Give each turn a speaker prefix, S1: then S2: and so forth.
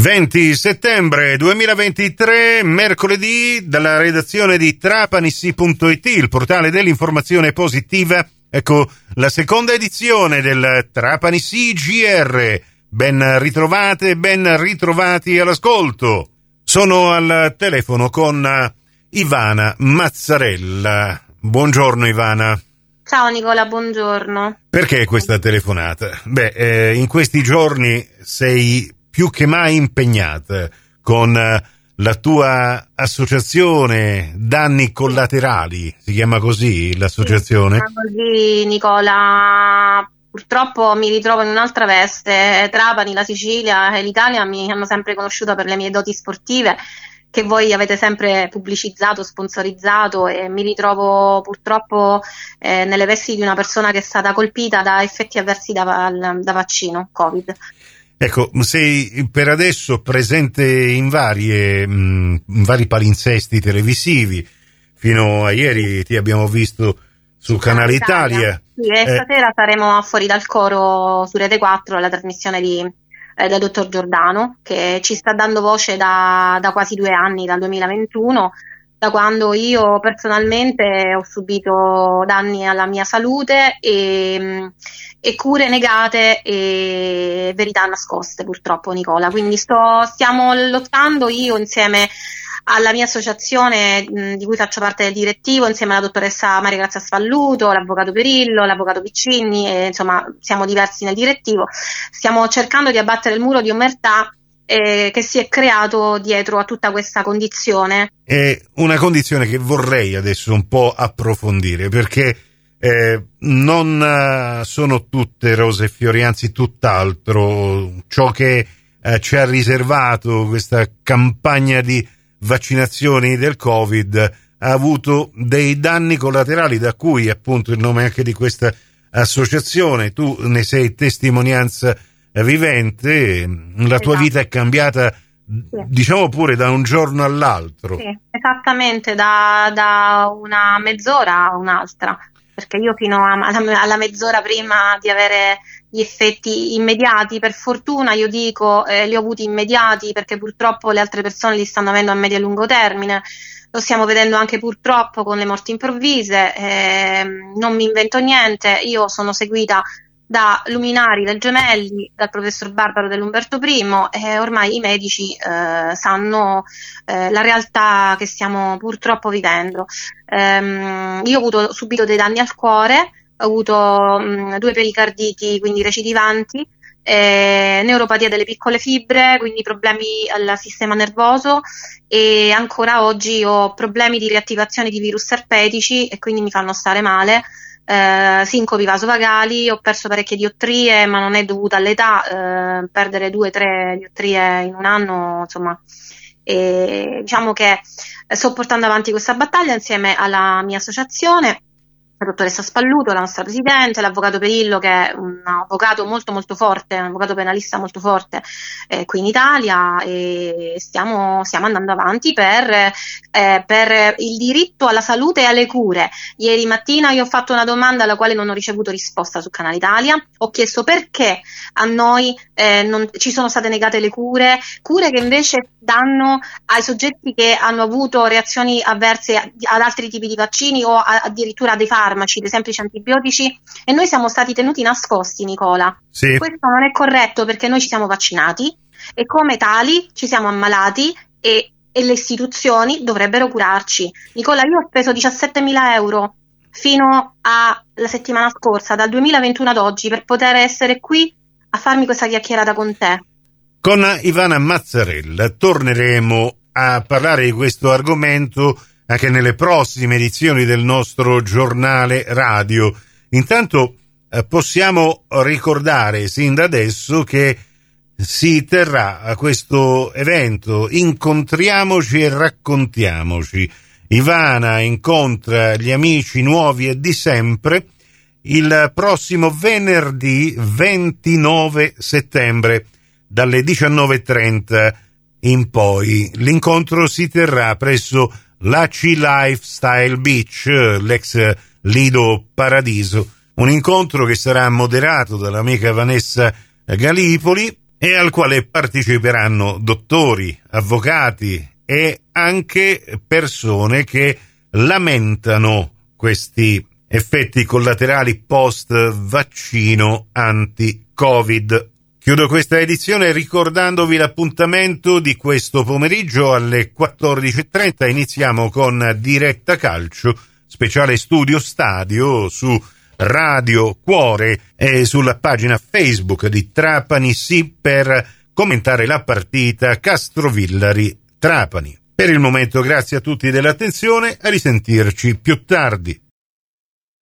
S1: 20 settembre 2023, mercoledì, dalla redazione di trapanissi.it, il portale dell'informazione positiva. Ecco la seconda edizione del Trapanissi GR. Ben ritrovate, ben ritrovati all'ascolto. Sono al telefono con Ivana Mazzarella. Buongiorno Ivana.
S2: Ciao Nicola, buongiorno.
S1: Perché questa telefonata? Beh, eh, in questi giorni sei più che mai impegnata con eh, la tua associazione Danni Collaterali, si chiama così l'associazione?
S2: Sì, così Nicola, purtroppo mi ritrovo in un'altra veste, Trapani, la Sicilia e l'Italia mi hanno sempre conosciuta per le mie doti sportive che voi avete sempre pubblicizzato, sponsorizzato e mi ritrovo purtroppo eh, nelle vesti di una persona che è stata colpita da effetti avversi da, da vaccino Covid.
S1: Ecco, sei per adesso presente in, varie, mh, mm, in vari palinsesti televisivi. Fino a ieri ti abbiamo visto sul canale Italia. Italia.
S2: Sì, eh. stasera saremo fuori dal coro su Rete 4 alla trasmissione di, eh, del dottor Giordano, che ci sta dando voce da, da quasi due anni, dal 2021 da quando io personalmente ho subito danni alla mia salute e, e cure negate e verità nascoste purtroppo Nicola. Quindi sto, stiamo lottando io insieme alla mia associazione mh, di cui faccio parte del direttivo insieme alla dottoressa Maria Grazia Spalluto, l'avvocato Perillo, l'avvocato Piccini e insomma siamo diversi nel direttivo. Stiamo cercando di abbattere il muro di omertà eh, che si è creato dietro a tutta questa condizione.
S1: È una condizione che vorrei adesso un po' approfondire perché eh, non uh, sono tutte rose e fiori, anzi tutt'altro. Ciò che uh, ci ha riservato questa campagna di vaccinazioni del Covid ha avuto dei danni collaterali da cui appunto il nome anche di questa associazione, tu ne sei testimonianza vivente, la esatto. tua vita è cambiata sì. diciamo pure da un giorno all'altro.
S2: Sì, esattamente, da, da una mezz'ora a un'altra, perché io fino a, alla, mezz'ora prima di avere gli effetti immediati, per fortuna io dico eh, li ho avuti immediati perché purtroppo le altre persone li stanno avendo a medio e lungo termine. Lo stiamo vedendo anche purtroppo con le morti improvvise, eh, non mi invento niente, io sono seguita da luminari del Gemelli, dal professor Barbaro dell'Umberto I e ormai i medici eh, sanno eh, la realtà che stiamo purtroppo vivendo. Um, io ho avuto subito dei danni al cuore, ho avuto um, due pericarditi, quindi recidivanti, eh, neuropatia delle piccole fibre, quindi problemi al sistema nervoso e ancora oggi ho problemi di riattivazione di virus erpetici e quindi mi fanno stare male eh, sincopi vasovagali, ho perso parecchie diottrie, ma non è dovuta all'età, eh, perdere due o tre diottrie in un anno, insomma, e diciamo che sto portando avanti questa battaglia insieme alla mia associazione la dottoressa Spalluto, la nostra presidente, l'avvocato Perillo che è un avvocato molto molto forte, un avvocato penalista molto forte eh, qui in Italia e stiamo, stiamo andando avanti per, eh, per, il diritto alla salute e alle cure. Ieri mattina io ho fatto una domanda alla quale non ho ricevuto risposta su Canale Italia, ho chiesto perché a noi eh, non, ci sono state negate le cure, cure che invece danno ai soggetti che hanno avuto reazioni avverse ad altri tipi di vaccini o addirittura dei farmaci farmaci, dei semplici antibiotici e noi siamo stati tenuti nascosti, Nicola.
S1: Sì.
S2: Questo non è corretto perché noi ci siamo vaccinati e come tali ci siamo ammalati e, e le istituzioni dovrebbero curarci. Nicola, io ho speso 17.000 euro fino alla settimana scorsa, dal 2021 ad oggi, per poter essere qui a farmi questa chiacchierata con te.
S1: Con Ivana Mazzarella torneremo a parlare di questo argomento anche nelle prossime edizioni del nostro giornale radio. Intanto eh, possiamo ricordare sin da adesso che si terrà questo evento Incontriamoci e raccontiamoci. Ivana incontra gli amici nuovi e di sempre il prossimo venerdì 29 settembre dalle 19.30 in poi. L'incontro si terrà presso la C Lifestyle Beach, l'ex Lido Paradiso. Un incontro che sarà moderato dall'amica Vanessa Galipoli e al quale parteciperanno dottori, avvocati e anche persone che lamentano questi effetti collaterali post vaccino anti-Covid. Chiudo questa edizione ricordandovi l'appuntamento di questo pomeriggio alle 14.30. Iniziamo con Diretta Calcio, speciale studio stadio su Radio Cuore e sulla pagina Facebook di Trapani sì per commentare la partita Castrovillari Trapani. Per il momento grazie a tutti dell'attenzione, a risentirci più tardi.